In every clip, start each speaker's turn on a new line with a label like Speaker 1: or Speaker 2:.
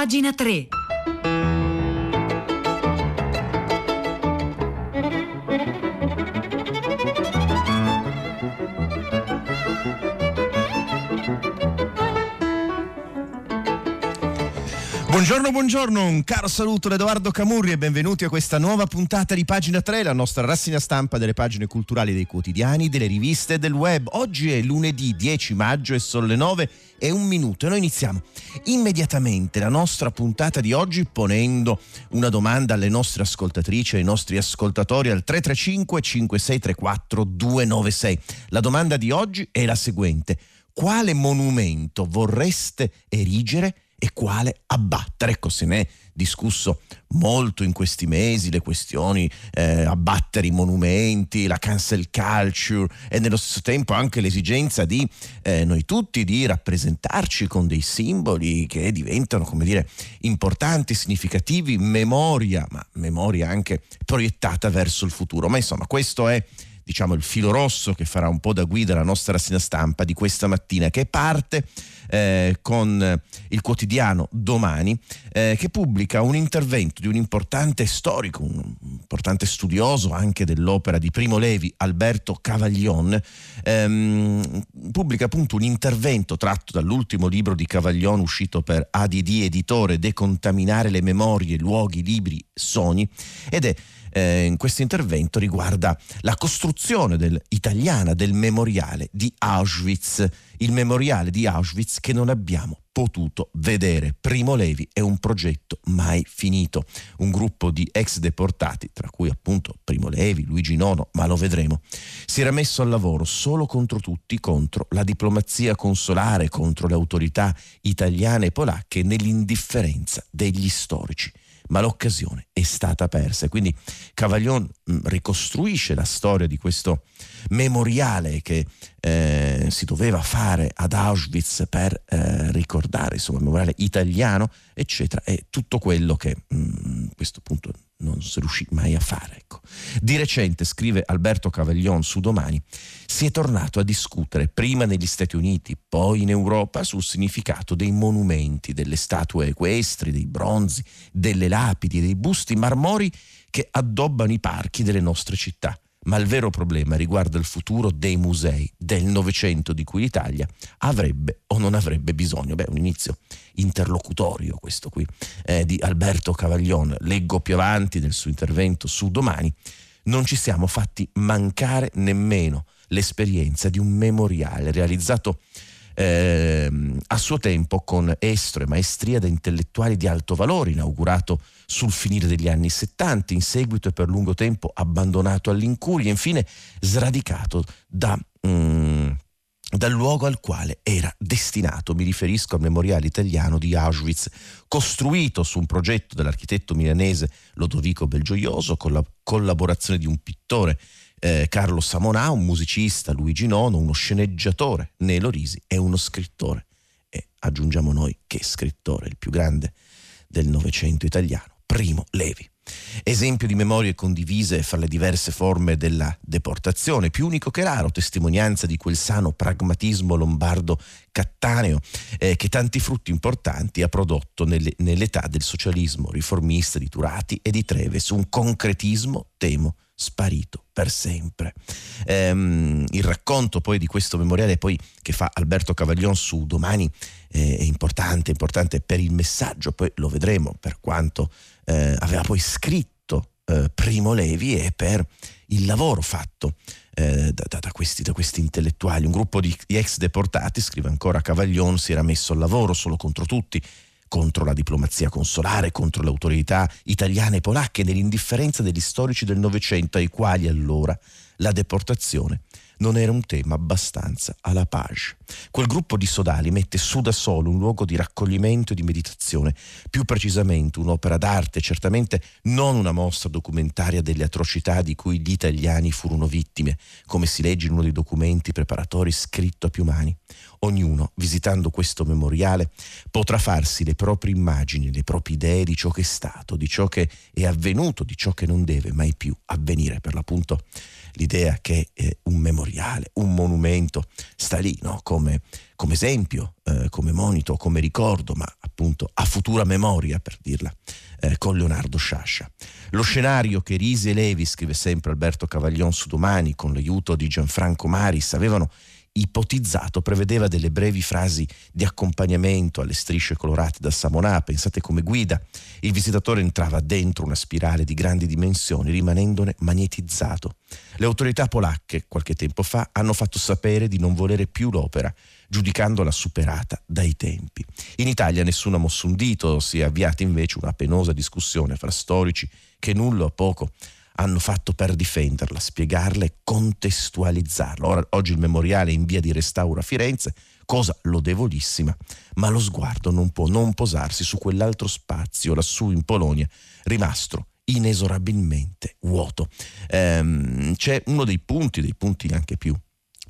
Speaker 1: Pagina 3.
Speaker 2: Buongiorno, buongiorno, un caro saluto da Edoardo Camurri e benvenuti a questa nuova puntata di Pagina 3, la nostra rassegna stampa delle pagine culturali dei quotidiani, delle riviste e del web. Oggi è lunedì 10 maggio e sono le 9 e un minuto e noi iniziamo immediatamente la nostra puntata di oggi ponendo una domanda alle nostre ascoltatrici ai nostri ascoltatori al 335 5634 296. La domanda di oggi è la seguente. Quale monumento vorreste erigere? E quale abbattere. Ecco, se ne è discusso molto in questi mesi le questioni eh, abbattere i monumenti, la cancel culture e nello stesso tempo anche l'esigenza di eh, noi tutti di rappresentarci con dei simboli che diventano, come dire, importanti, significativi, memoria, ma memoria anche proiettata verso il futuro. Ma insomma, questo è diciamo il filo rosso che farà un po' da guida la nostra rassegna stampa di questa mattina che parte eh, con il quotidiano Domani, eh, che pubblica un intervento di un importante storico, un importante studioso anche dell'opera di Primo Levi, Alberto Cavaglion, ehm, pubblica appunto un intervento tratto dall'ultimo libro di Cavaglion uscito per ADD Editore, Decontaminare le memorie, luoghi, libri, sogni, ed è eh, in questo intervento riguarda la costruzione del, italiana del memoriale di Auschwitz, il memoriale di Auschwitz che non abbiamo potuto vedere. Primo Levi è un progetto mai finito, un gruppo di ex deportati, tra cui appunto Primo Levi, Luigi Nono, ma lo vedremo, si era messo al lavoro solo contro tutti, contro la diplomazia consolare, contro le autorità italiane e polacche, nell'indifferenza degli storici ma l'occasione è stata persa. Quindi Cavaglion ricostruisce la storia di questo memoriale che eh, si doveva fare ad Auschwitz per eh, ricordare, il memoriale italiano, eccetera, e tutto quello che mm, a questo punto non si riuscì mai a fare. Ecco. Di recente, scrive Alberto Cavaglion su Domani, si è tornato a discutere prima negli Stati Uniti, poi in Europa sul significato dei monumenti, delle statue equestri, dei bronzi, delle lapidi, dei busti marmori che addobbano i parchi delle nostre città ma il vero problema riguarda il futuro dei musei del Novecento di cui l'Italia avrebbe o non avrebbe bisogno. Beh, un inizio interlocutorio questo qui eh, di Alberto Cavaglione. Leggo più avanti nel suo intervento su domani. Non ci siamo fatti mancare nemmeno l'esperienza di un memoriale realizzato eh, a suo tempo con estro e maestria da intellettuali di alto valore, inaugurato sul finire degli anni 70, in seguito e per lungo tempo abbandonato all'incuria, infine sradicato da... Mm, dal luogo al quale era destinato. Mi riferisco al memoriale italiano di Auschwitz, costruito su un progetto dell'architetto milanese Lodovico Belgioioso con la collaborazione di un pittore eh, Carlo Samonà, un musicista, Luigi Nono, uno sceneggiatore, Nelo Risi e uno scrittore. E aggiungiamo noi che scrittore, il più grande del Novecento italiano, Primo Levi. Esempio di memorie condivise fra le diverse forme della deportazione, più unico che raro, testimonianza di quel sano pragmatismo lombardo cattaneo eh, che tanti frutti importanti ha prodotto nelle, nell'età del socialismo riformista di Turati e di Treves, un concretismo, temo, sparito per sempre. Ehm, il racconto poi di questo memoriale poi, che fa Alberto Cavaglion su domani eh, è importante, importante per il messaggio, poi lo vedremo per quanto eh, aveva poi scritto eh, Primo Levi e per il lavoro fatto eh, da, da, questi, da, questi, intellettuali. Un gruppo di, di ex deportati, scrive ancora Cavaglion, si era messo al lavoro solo contro tutti contro la diplomazia consolare, contro le autorità italiane e polacche, nell'indifferenza degli storici del Novecento ai quali allora la deportazione non era un tema abbastanza alla page. Quel gruppo di sodali mette su da solo un luogo di raccoglimento e di meditazione, più precisamente un'opera d'arte, certamente non una mostra documentaria delle atrocità di cui gli italiani furono vittime, come si legge in uno dei documenti preparatori scritto a più mani. Ognuno, visitando questo memoriale, potrà farsi le proprie immagini, le proprie idee di ciò che è stato, di ciò che è avvenuto, di ciò che non deve mai più avvenire. Per l'appunto l'idea che eh, un memoriale, un monumento sta lì no? come, come, esempio, eh, come monito, come ricordo, ma appunto a futura memoria, per dirla eh, con Leonardo Sciascia. Lo scenario che Risi e Levi, scrive sempre Alberto Cavaglion su Domani, con l'aiuto di Gianfranco Maris, avevano ipotizzato prevedeva delle brevi frasi di accompagnamento alle strisce colorate da Samonà, pensate come guida. Il visitatore entrava dentro una spirale di grandi dimensioni, rimanendone magnetizzato. Le autorità polacche, qualche tempo fa, hanno fatto sapere di non volere più l'opera, giudicandola superata dai tempi. In Italia nessuno ha mosso un dito, si è avviata invece una penosa discussione fra storici che nulla o poco hanno fatto per difenderla, spiegarla e contestualizzarla. Ora, oggi il memoriale è in via di restauro a Firenze, cosa lodevolissima, ma lo sguardo non può non posarsi su quell'altro spazio lassù in Polonia, rimasto inesorabilmente vuoto. Ehm, c'è uno dei punti, dei punti anche più,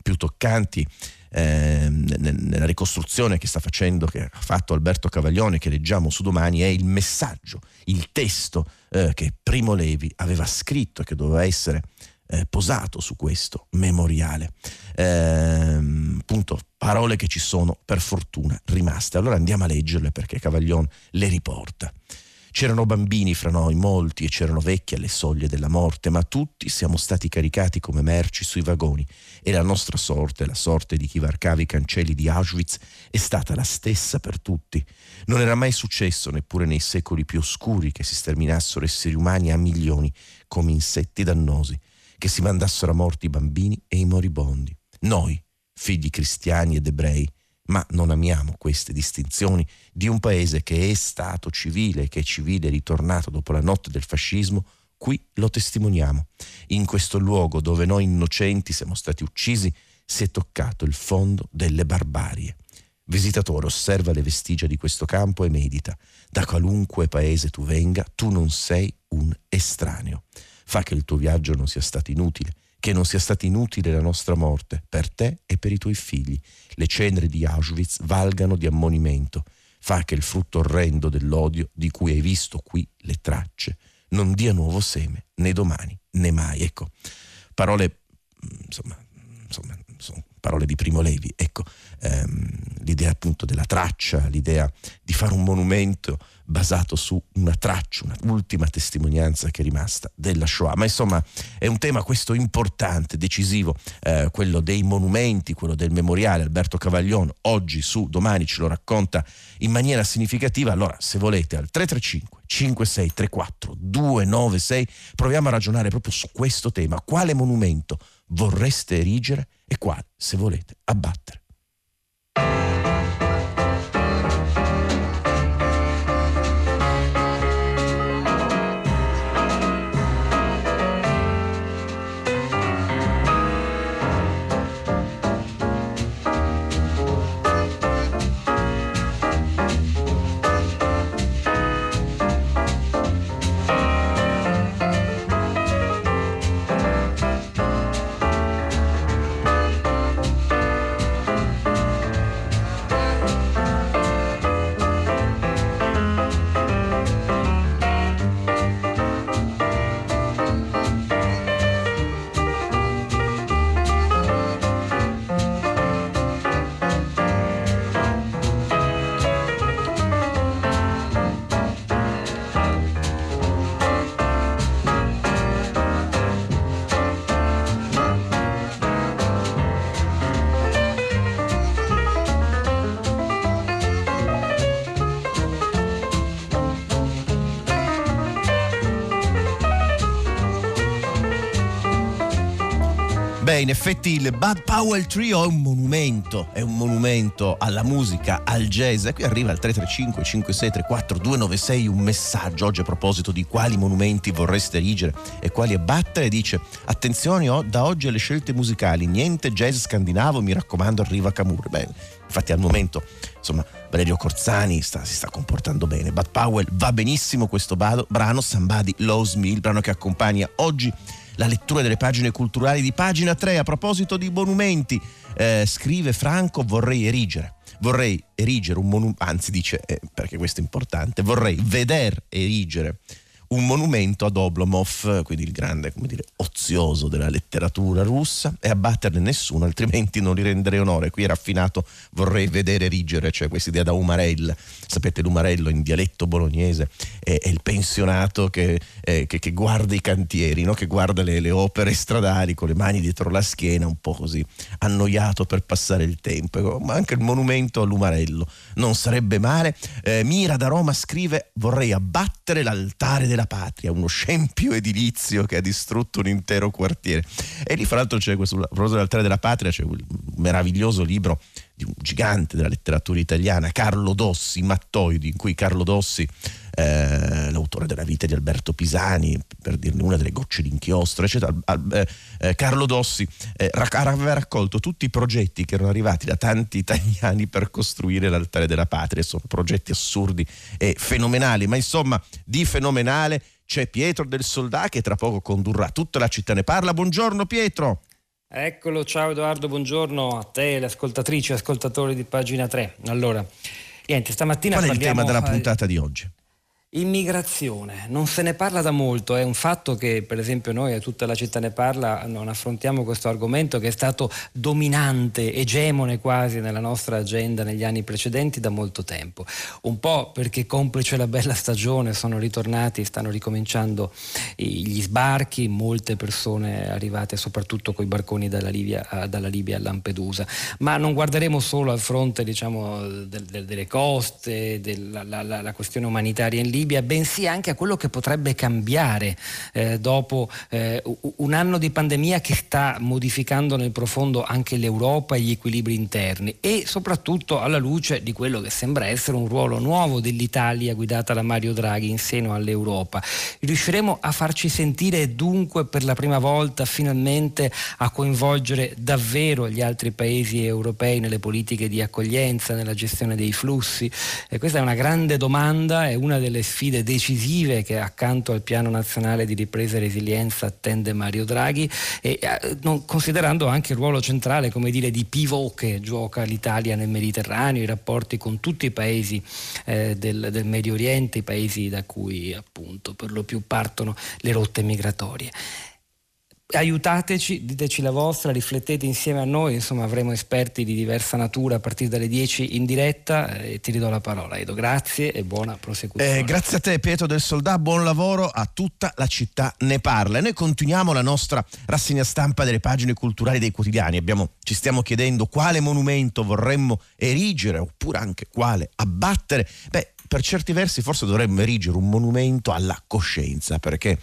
Speaker 2: più toccanti eh, nella ricostruzione che sta facendo, che ha fatto Alberto Cavaglione, che leggiamo su domani, è il messaggio, il testo eh, che Primo Levi aveva scritto e che doveva essere eh, posato su questo memoriale. Eh, appunto, parole che ci sono per fortuna rimaste. Allora andiamo a leggerle perché Cavaglione le riporta. C'erano bambini fra noi, molti, e c'erano vecchi alle soglie della morte, ma tutti siamo stati caricati come merci sui vagoni e la nostra sorte, la sorte di chi varcava i cancelli di Auschwitz, è stata la stessa per tutti. Non era mai successo, neppure nei secoli più oscuri, che si sterminassero esseri umani a milioni come insetti dannosi, che si mandassero a morti i bambini e i moribondi. Noi, figli cristiani ed ebrei, ma non amiamo queste distinzioni di un paese che è stato civile, che è civile ritornato dopo la notte del fascismo, qui lo testimoniamo. In questo luogo dove noi innocenti siamo stati uccisi, si è toccato il fondo delle barbarie. Visitatore, osserva le vestigia di questo campo e medita. Da qualunque paese tu venga, tu non sei un estraneo. Fa che il tuo viaggio non sia stato inutile, che non sia stata inutile la nostra morte per te e per i tuoi figli. Le ceneri di Auschwitz valgano di ammonimento. Fa che il frutto orrendo dell'odio di cui hai visto qui le tracce non dia nuovo seme né domani né mai. Ecco, parole, insomma, insomma sono parole di Primo Levi. Ecco, ehm, l'idea appunto della traccia, l'idea di fare un monumento basato su una traccia, un'ultima testimonianza che è rimasta della Shoah. Ma insomma è un tema questo importante, decisivo, eh, quello dei monumenti, quello del memoriale. Alberto Cavaglione oggi su domani ce lo racconta in maniera significativa. Allora se volete al 335 5634 296 proviamo a ragionare proprio su questo tema. Quale monumento vorreste erigere e quale, se volete, abbattere? In effetti il Bud Powell Trio è un monumento, è un monumento alla musica, al jazz. E qui arriva al 335 5634 296 un messaggio oggi a proposito di quali monumenti vorreste erigere e quali abbattere. Dice attenzione oh, da oggi alle scelte musicali, niente jazz scandinavo, mi raccomando arriva Camur. Beh, infatti al momento insomma Valerio Corzani sta, si sta comportando bene. Bud Powell va benissimo questo brano, Somebody Loves Me, il brano che accompagna oggi la lettura delle pagine culturali di pagina 3. A proposito di monumenti, eh, scrive Franco, vorrei erigere. Vorrei erigere un monumento, anzi dice, eh, perché questo è importante, vorrei veder erigere un monumento ad Oblomov, quindi il grande, come dire, ozioso della letteratura russa, e abbatterne nessuno, altrimenti non gli renderei onore. Qui è raffinato, vorrei vedere rigere, cioè questa idea da umarell. Sapete, l'umarello in dialetto bolognese è, è il pensionato che, eh, che, che, guarda i cantieri, no? che guarda le, le, opere stradali con le mani dietro la schiena, un po' così, annoiato per passare il tempo. Ma anche il monumento all'umarello non sarebbe male. Eh, Mira da Roma scrive, vorrei abbattere l'altare della della patria, uno scempio edilizio che ha distrutto un intero quartiere. E lì, fra l'altro, c'è questo, a proposito dell'altare della patria, c'è un meraviglioso libro di un gigante della letteratura italiana, Carlo Dossi, Mattoidi, in cui Carlo Dossi, eh, l'autore della vita di Alberto Pisani, per dirne una delle gocce d'inchiostro, eccetera, eh, eh, Carlo Dossi eh, aveva raccolto tutti i progetti che erano arrivati da tanti italiani per costruire l'altare della patria, sono progetti assurdi e fenomenali, ma insomma di fenomenale c'è Pietro del Soldà che tra poco condurrà tutta la città ne parla. Buongiorno Pietro.
Speaker 1: Eccolo, ciao Edoardo, buongiorno a te, le ascoltatrici e ascoltatori di pagina 3. Allora, niente, stamattina
Speaker 2: Qual
Speaker 1: è
Speaker 2: il tema della puntata di oggi?
Speaker 1: Immigrazione, non se ne parla da molto, è un fatto che per esempio noi a tutta la città ne parla non affrontiamo questo argomento che è stato dominante, egemone quasi nella nostra agenda negli anni precedenti da molto tempo. Un po' perché complice la bella stagione sono ritornati, stanno ricominciando gli sbarchi, molte persone arrivate soprattutto con i barconi dalla Libia, dalla Libia a Lampedusa, ma non guarderemo solo al fronte diciamo, del, del, delle coste, della la, la questione umanitaria in Libia, Libia, bensì anche a quello che potrebbe cambiare eh, dopo eh, un anno di pandemia che sta modificando nel profondo anche l'Europa e gli equilibri interni e soprattutto alla luce di quello che sembra essere un ruolo nuovo dell'Italia guidata da Mario Draghi in seno all'Europa. Riusciremo a farci sentire dunque per la prima volta finalmente a coinvolgere davvero gli altri paesi europei nelle politiche di accoglienza, nella gestione dei flussi? E questa è una grande domanda, è una delle sfide decisive che accanto al piano nazionale di ripresa e resilienza attende Mario Draghi e eh, non, considerando anche il ruolo centrale come dire, di pivot che gioca l'Italia nel Mediterraneo, i rapporti con tutti i paesi eh, del, del Medio Oriente, i paesi da cui appunto per lo più partono le rotte migratorie aiutateci, diteci la vostra, riflettete insieme a noi, insomma avremo esperti di diversa natura a partire dalle 10 in diretta e ti ridò la parola Edo, grazie e buona prosecuzione.
Speaker 2: Eh, grazie a te Pietro del Soldà, buon lavoro a tutta la città ne parla. E noi continuiamo la nostra rassegna stampa delle pagine culturali dei quotidiani, Abbiamo, ci stiamo chiedendo quale monumento vorremmo erigere oppure anche quale abbattere, beh per certi versi forse dovremmo erigere un monumento alla coscienza perché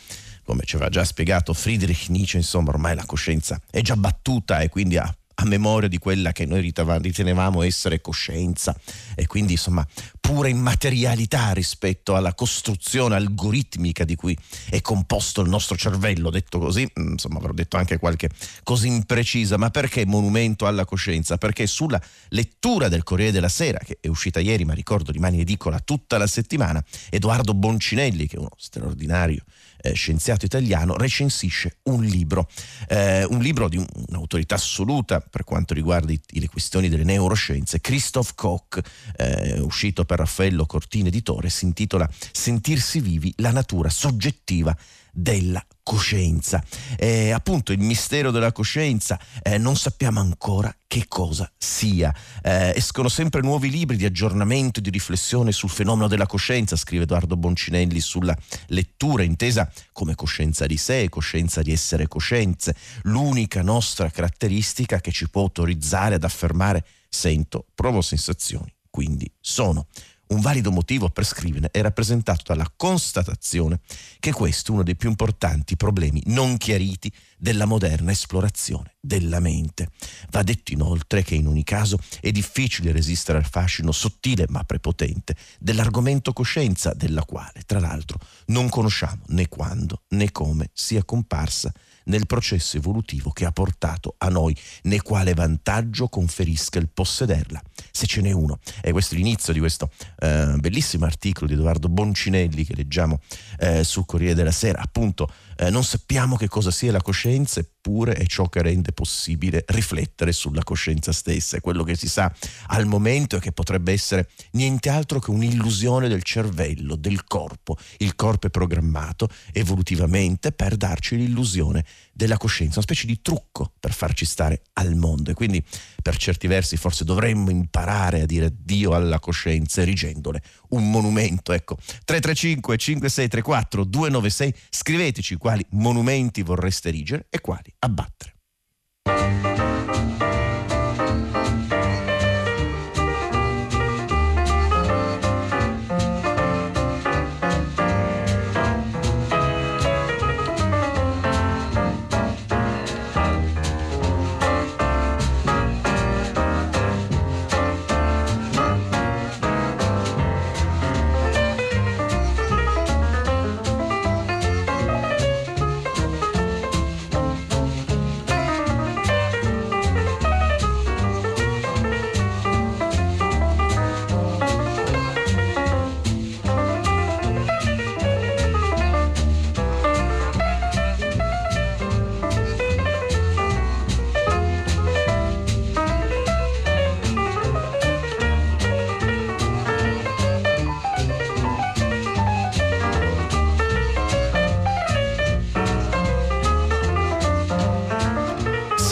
Speaker 2: come ci aveva già spiegato Friedrich Nietzsche, insomma ormai la coscienza è già battuta e quindi ha a memoria di quella che noi ritenevamo essere coscienza. E quindi insomma pura immaterialità rispetto alla costruzione algoritmica di cui è composto il nostro cervello, detto così, mm, insomma avrò detto anche qualche cosa imprecisa, ma perché monumento alla coscienza? Perché sulla lettura del Corriere della Sera, che è uscita ieri, ma ricordo rimane edicola tutta la settimana, Edoardo Boncinelli, che è uno straordinario eh, scienziato italiano, recensisce un libro, eh, un libro di un'autorità assoluta per quanto riguarda i, le questioni delle neuroscienze, Christoph Koch, eh, uscito per Raffaello Cortine Editore, si intitola Sentirsi vivi, la natura soggettiva della coscienza. Eh, appunto il mistero della coscienza, eh, non sappiamo ancora che cosa sia. Eh, escono sempre nuovi libri di aggiornamento e di riflessione sul fenomeno della coscienza, scrive Edoardo Boncinelli sulla lettura intesa come coscienza di sé, coscienza di essere coscienze, l'unica nostra caratteristica che ci può autorizzare ad affermare sento, provo sensazioni, quindi sono un valido motivo per scrivere è rappresentato dalla constatazione che questo è uno dei più importanti problemi non chiariti della moderna esplorazione della mente. Va detto inoltre che in ogni caso è difficile resistere al fascino sottile ma prepotente dell'argomento coscienza, della quale, tra l'altro, non conosciamo né quando né come sia comparsa nel processo evolutivo che ha portato a noi, né quale vantaggio conferisca il possederla, se ce n'è uno. E questo è l'inizio di questo eh, bellissimo articolo di Edoardo Boncinelli che leggiamo eh, su Corriere della Sera, appunto eh, non sappiamo che cosa sia la coscienza, eppure è ciò che rende possibile riflettere sulla coscienza stessa. È quello che si sa al momento e che potrebbe essere niente altro che un'illusione del cervello, del corpo. Il corpo è programmato evolutivamente per darci l'illusione della coscienza, una specie di trucco per farci stare al mondo. E quindi per certi versi forse dovremmo imparare a dire Dio alla coscienza erigendole un monumento. Ecco, 335 5634 296, scriveteci quali monumenti vorreste erigere e quali abbattere.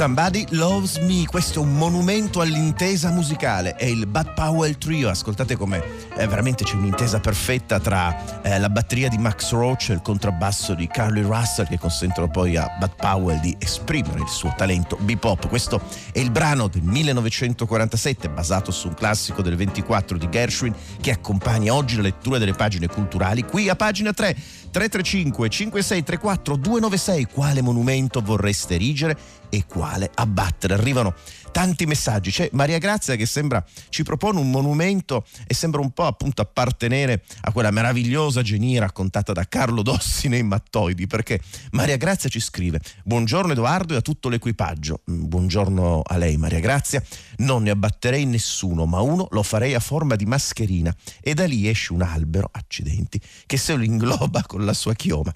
Speaker 2: Somebody Loves Me, questo è un monumento all'intesa musicale, è il Bud Powell Trio, ascoltate come eh, veramente c'è un'intesa perfetta tra eh, la batteria di Max Roach e il contrabbasso di Carly Russell che consentono poi a Bud Powell di esprimere il suo talento bebop. Questo è il brano del 1947 basato su un classico del 24 di Gershwin che accompagna oggi la lettura delle pagine culturali qui a pagina 3 335 5634 296 quale monumento vorreste erigere e quale abbattere. Arrivano tanti messaggi. C'è Maria Grazia che sembra ci propone un monumento e sembra un po' appunto appartenere a quella meravigliosa genia raccontata da Carlo Dossi nei Mattoidi, perché Maria Grazia ci scrive: Buongiorno Edoardo e a tutto l'equipaggio. Mm, buongiorno a lei, Maria Grazia. Non ne abbatterei nessuno, ma uno lo farei a forma di mascherina e da lì esce un albero, accidenti, che se lo ingloba con la sua chioma.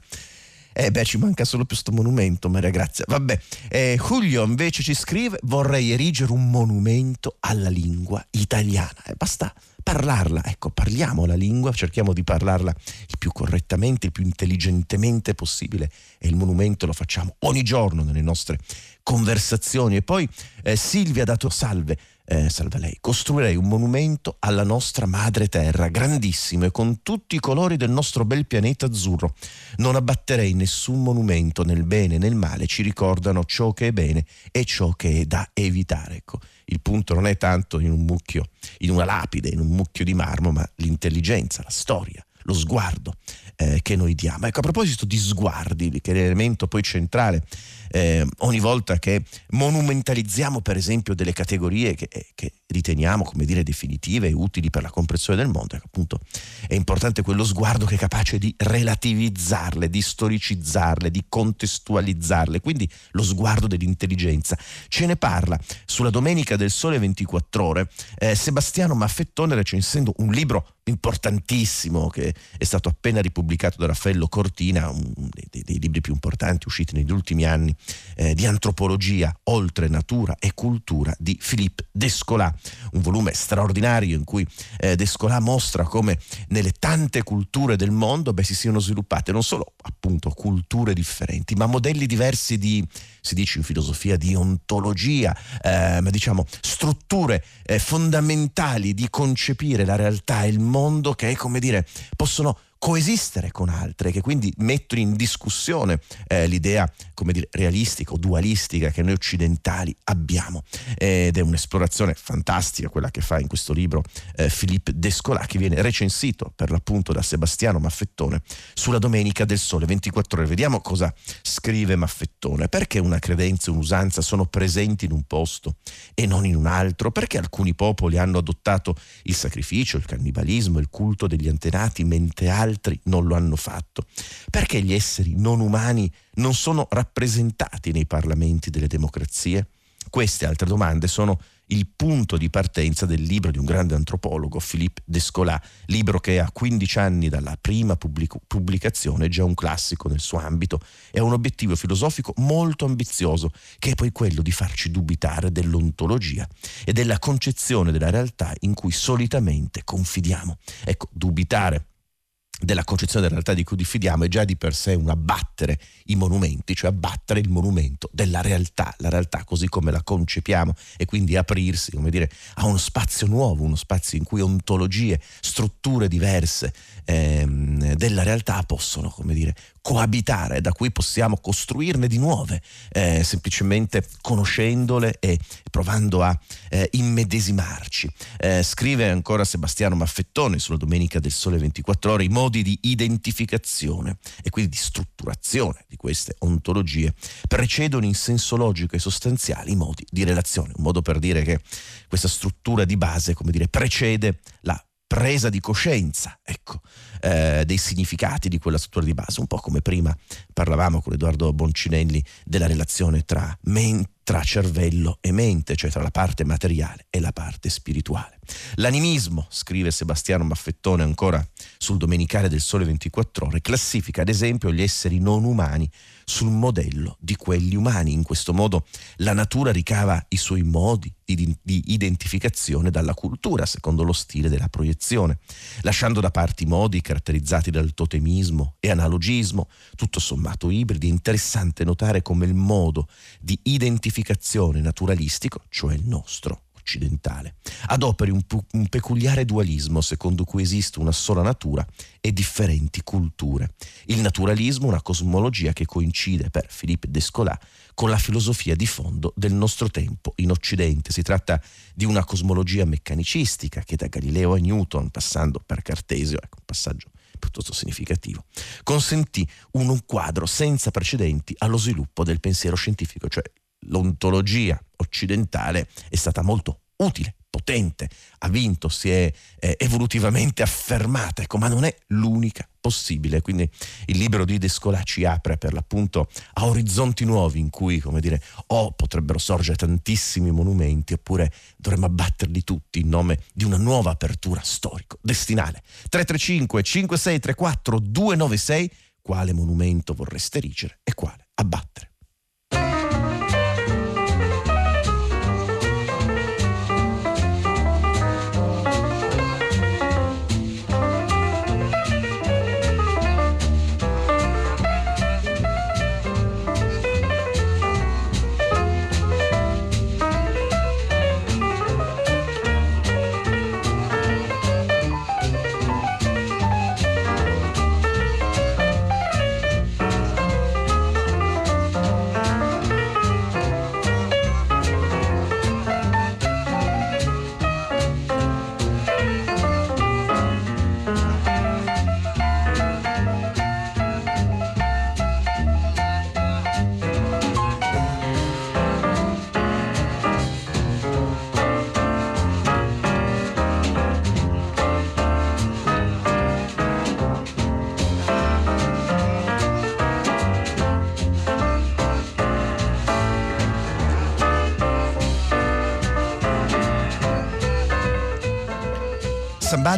Speaker 2: Eh beh, ci manca solo più sto monumento, Maria Grazia. Vabbè, eh, Julio invece ci scrive: vorrei erigere un monumento alla lingua italiana. Eh, basta parlarla, ecco, parliamo la lingua, cerchiamo di parlarla il più correttamente, il più intelligentemente possibile e il monumento lo facciamo ogni giorno nelle nostre conversazioni. E poi eh, Silvia ha dato salve eh, salve lei, costruirei un monumento alla nostra madre terra, grandissimo e con tutti i colori del nostro bel pianeta azzurro. Non abbatterei nessun monumento nel bene e nel male, ci ricordano ciò che è bene e ciò che è da evitare. Ecco, il punto non è tanto in un mucchio, in una lapide, in un mucchio di marmo, ma l'intelligenza, la storia, lo sguardo eh, che noi diamo. Ecco, a proposito di sguardi, che è l'elemento poi centrale eh, ogni volta che monumentalizziamo per esempio delle categorie che, eh, che, riteniamo come dire definitive e utili per la comprensione del mondo, ecco, appunto è importante quello sguardo che è capace di relativizzarle, di storicizzarle, di contestualizzarle, quindi lo sguardo dell'intelligenza. Ce ne parla sulla Domenica del Sole 24 ore eh, Sebastiano Maffettone recensendo un libro importantissimo che è stato appena ripubblicato da Raffaello Cortina, uno dei, dei libri più importanti usciti negli ultimi anni eh, di antropologia oltre natura e cultura di Philippe Descola, un volume straordinario in cui eh, Descola mostra come nelle tante culture del mondo beh, si siano sviluppate non solo appunto culture differenti, ma modelli diversi di, si dice in filosofia, di ontologia, eh, diciamo strutture eh, fondamentali di concepire la realtà e il mondo che, come dire, possono coesistere con altre, che quindi mettono in discussione eh, l'idea, come dire, realistica o dualistica che noi occidentali abbiamo. Ed è un'esplorazione fantastica quella che fa in questo libro eh, Philippe Descola, che viene recensito per l'appunto da Sebastiano Maffettone sulla Domenica del Sole 24 ore. Vediamo cosa scrive Maffettone. Perché una credenza un'usanza sono presenti in un posto e non in un altro? Perché alcuni popoli hanno adottato il sacrificio, il cannibalismo, il culto degli antenati, mentre altri altri non lo hanno fatto? Perché gli esseri non umani non sono rappresentati nei parlamenti delle democrazie? Queste altre domande sono il punto di partenza del libro di un grande antropologo, Philippe Descolat, libro che a 15 anni dalla prima pubblicazione è già un classico nel suo ambito e ha un obiettivo filosofico molto ambizioso, che è poi quello di farci dubitare dell'ontologia e della concezione della realtà in cui solitamente confidiamo. Ecco, dubitare della concezione della realtà di cui diffidiamo è già di per sé un abbattere i monumenti, cioè abbattere il monumento della realtà, la realtà così come la concepiamo e quindi aprirsi, come dire, a uno spazio nuovo, uno spazio in cui ontologie, strutture diverse ehm, della realtà possono, come dire, coabitare, da cui possiamo costruirne di nuove, eh, semplicemente conoscendole e provando a eh, immedesimarci. Eh, scrive ancora Sebastiano Maffettone sulla Domenica del Sole 24 ore i modi di identificazione e quindi di strutturazione di queste ontologie precedono in senso logico e sostanziale i modi di relazione, un modo per dire che questa struttura di base, come dire, precede la presa di coscienza ecco, eh, dei significati di quella struttura di base, un po' come prima parlavamo con Edoardo Boncinelli della relazione tra, men- tra cervello e mente, cioè tra la parte materiale e la parte spirituale. L'animismo, scrive Sebastiano Maffettone ancora sul Domenicale del Sole 24 ore, classifica ad esempio gli esseri non umani sul modello di quelli umani. In questo modo la natura ricava i suoi modi di, di identificazione dalla cultura, secondo lo stile della proiezione, lasciando da parte i modi caratterizzati dal totemismo e analogismo, tutto sommato ibridi. È interessante notare come il modo di identificazione naturalistico, cioè il nostro, occidentale, adoperi un, un, peculiare dualismo secondo cui esiste una sola natura e differenti culture. Il naturalismo, una cosmologia che coincide per Philippe Descolat con la filosofia di fondo del nostro tempo in Occidente. Si tratta di una cosmologia meccanicistica che da Galileo a Newton, passando per Cartesio, ecco un passaggio piuttosto significativo, consentì un, un quadro senza precedenti allo sviluppo del pensiero scientifico, cioè l'ontologia occidentale è stata molto utile, potente, ha vinto, si è eh, evolutivamente affermata, ecco, ma non è l'unica possibile. Quindi il libro di Descola ci apre per l'appunto a orizzonti nuovi in cui, come dire, o potrebbero sorgere tantissimi monumenti, oppure dovremmo abbatterli tutti in nome di una nuova apertura storico-destinale. 335 5634 296 quale monumento vorreste erigere e quale abbattere.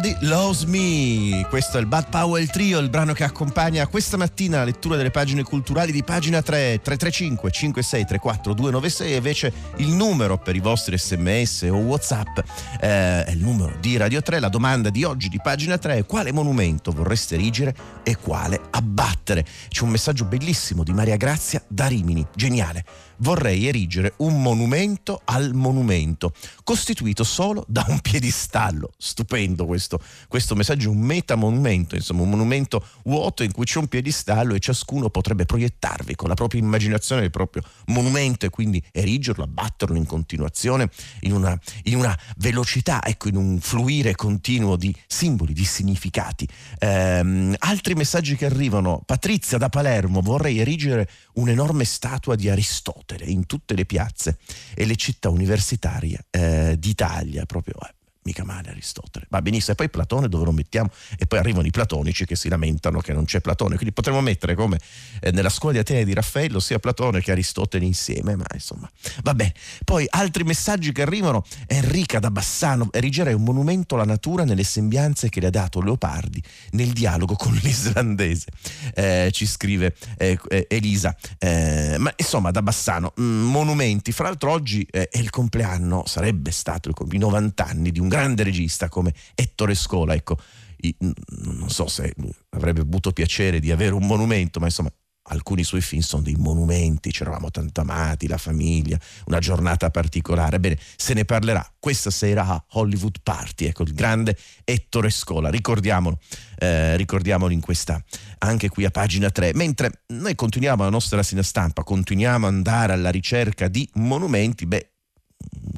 Speaker 2: Somebody Loves Me. Questo è il Bad Powell Trio, il brano che accompagna questa mattina la lettura delle pagine culturali di pagina 3, 335 5634 296 e invece il numero per i vostri sms o whatsapp eh, è il numero di Radio 3. La domanda di oggi di pagina 3 è quale monumento vorreste erigere e quale abbattere? C'è un messaggio bellissimo di Maria Grazia da Rimini, geniale vorrei erigere un monumento al monumento, costituito solo da un piedistallo. Stupendo questo, questo messaggio, un metamonumento, insomma un monumento vuoto in cui c'è un piedistallo e ciascuno potrebbe proiettarvi con la propria immaginazione il proprio monumento e quindi erigerlo, abbatterlo in continuazione, in una, in una velocità, ecco, in un fluire continuo di simboli, di significati. Ehm, altri messaggi che arrivano, Patrizia da Palermo, vorrei erigere un'enorme statua di Aristotele in tutte le piazze e le città universitarie eh, d'Italia, proprio eh, mica male Aristotele. Va benissimo, e poi Platone dove lo mettiamo? E poi arrivano i platonici che si lamentano che non c'è Platone, quindi potremmo mettere come eh, nella scuola di Atene di Raffaello sia Platone che Aristotele insieme, ma insomma, vabbè. Poi altri messaggi che arrivano, Enrica da Bassano, erigerei un monumento alla natura nelle sembianze che le ha dato Leopardi nel dialogo con l'islandese, eh, ci scrive eh, eh Elisa. Eh, ma insomma, da Bassano, mh, mm, monumenti, fra l'altro oggi eh, è il compleanno, sarebbe stato i 90 anni di un grande regista come Ettore Scola, ecco, non so se avrebbe avuto piacere di avere un monumento, ma insomma alcuni suoi film sono dei monumenti, ci eravamo tanto amati, la famiglia, una giornata particolare. Bene, se ne parlerà questa sera a Hollywood Party, ecco il grande Ettore Scola, ricordiamolo, eh, ricordiamolo in questa, anche qui a pagina 3. Mentre noi continuiamo la nostra rassegna stampa, continuiamo ad andare alla ricerca di monumenti, beh,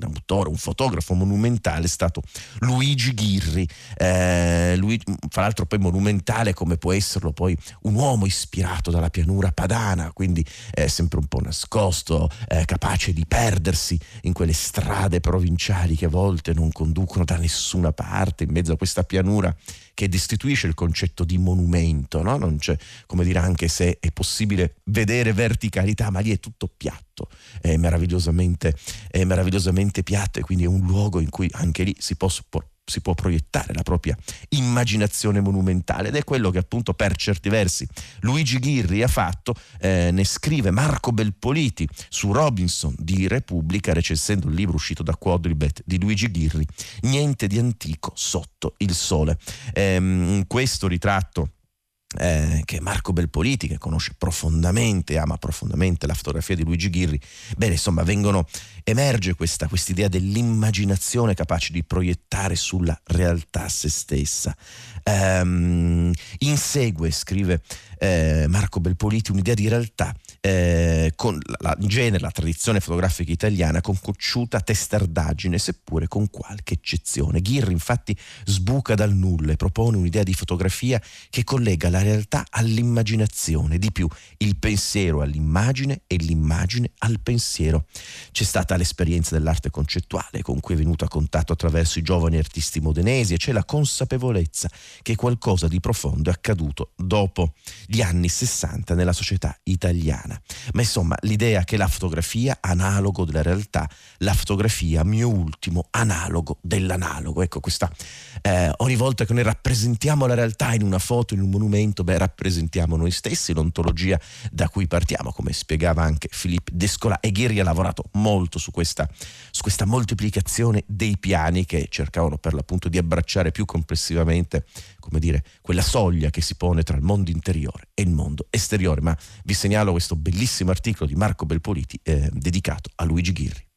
Speaker 2: un autore, un fotografo monumentale è stato Luigi Ghirri, eh, lui, fra l'altro poi monumentale come può esserlo poi un uomo ispirato dalla pianura padana, quindi eh, sempre un po' nascosto, eh, capace di perdersi in quelle strade provinciali che a volte non conducono da nessuna parte in mezzo a questa pianura che destituisce il concetto di monumento, no? non c'è, come dire, anche se è possibile vedere verticalità, ma lì è tutto piatto, è meravigliosamente, è meravigliosamente piatto e quindi è un luogo in cui anche lì si può si può proiettare la propria immaginazione monumentale ed è quello che appunto per certi versi Luigi Ghirri ha fatto, eh, ne scrive Marco Belpoliti su Robinson di Repubblica recensendo il libro uscito da Quadribet di Luigi Ghirri, Niente di antico sotto il sole. Eh, questo ritratto eh, che Marco Belpoliti, che conosce profondamente, ama profondamente la fotografia di Luigi Ghirri, bene, insomma, vengono, emerge questa idea dell'immaginazione capace di proiettare sulla realtà se stessa. Um, insegue, scrive eh, Marco Belpoliti, un'idea di realtà eh, con la, in genere la tradizione fotografica italiana con cocciuta testardaggine, seppure con qualche eccezione. Ghirri infatti sbuca dal nulla e propone un'idea di fotografia che collega la realtà all'immaginazione, di più il pensiero all'immagine e l'immagine al pensiero. C'è stata l'esperienza dell'arte concettuale con cui è venuto a contatto attraverso i giovani artisti modenesi e c'è la consapevolezza che qualcosa di profondo è accaduto dopo gli anni 60 nella società italiana. Ma insomma, l'idea che la fotografia analogo della realtà, la fotografia mio ultimo analogo dell'analogo. Ecco, questa eh, ogni volta che noi rappresentiamo la realtà in una foto, in un monumento, beh, rappresentiamo noi stessi, l'ontologia da cui partiamo, come spiegava anche Filippo Descola. E Ghiri ha lavorato molto su questa, su questa moltiplicazione dei piani che cercavano per l'appunto di abbracciare più complessivamente, come dire, quella soglia che si pone tra il mondo interiore e il mondo esteriore. Ma vi segnalo questo bellissimo articolo di Marco Belpoliti eh, dedicato a Luigi Ghirri.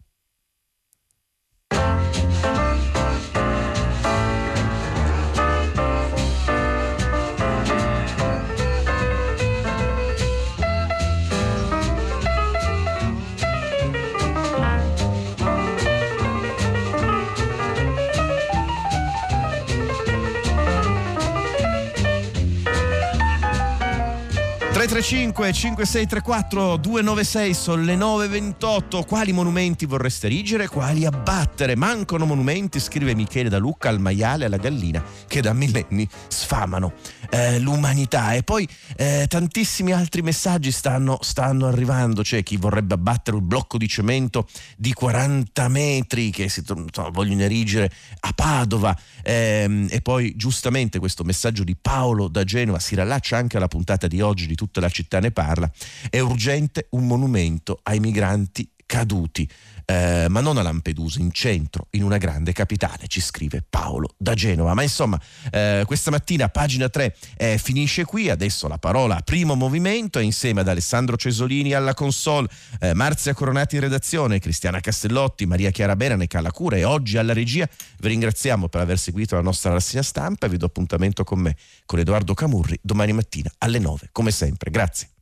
Speaker 2: 335 5634 296 sono le 9.28 quali monumenti vorreste erigere? Quali abbattere? Mancano monumenti scrive Michele da Lucca al maiale alla gallina che da millenni sfamano eh, l'umanità. E poi eh, tantissimi altri messaggi stanno, stanno, arrivando. C'è chi vorrebbe abbattere un blocco di cemento di 40 metri che si no, vogliono erigere a Padova. Eh, e poi giustamente questo messaggio di Paolo da Genova si rallaccia anche alla puntata di oggi di tutta tutta la città ne parla, è urgente un monumento ai migranti caduti, eh, ma non a Lampedusa, in centro, in una grande capitale, ci scrive Paolo da Genova. Ma insomma, eh, questa mattina, pagina 3, eh, finisce qui, adesso la parola a primo movimento, insieme ad Alessandro Cesolini alla console, eh, Marzia Coronati in redazione, Cristiana Castellotti, Maria Chiara Berane, Calacura e oggi alla regia. Vi ringraziamo per aver seguito la nostra rassegna stampa vi do appuntamento con me, con Edoardo Camurri, domani mattina alle 9, come sempre. Grazie.